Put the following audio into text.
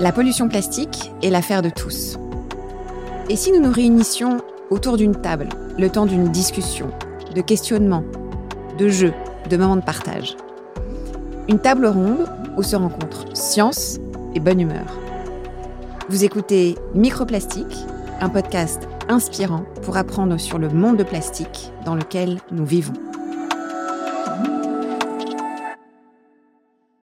La pollution plastique est l'affaire de tous. Et si nous nous réunissions autour d'une table, le temps d'une discussion, de questionnement, de jeu, de moments de partage? Une table ronde où se rencontrent science et bonne humeur. Vous écoutez Microplastique, un podcast inspirant pour apprendre sur le monde de plastique dans lequel nous vivons.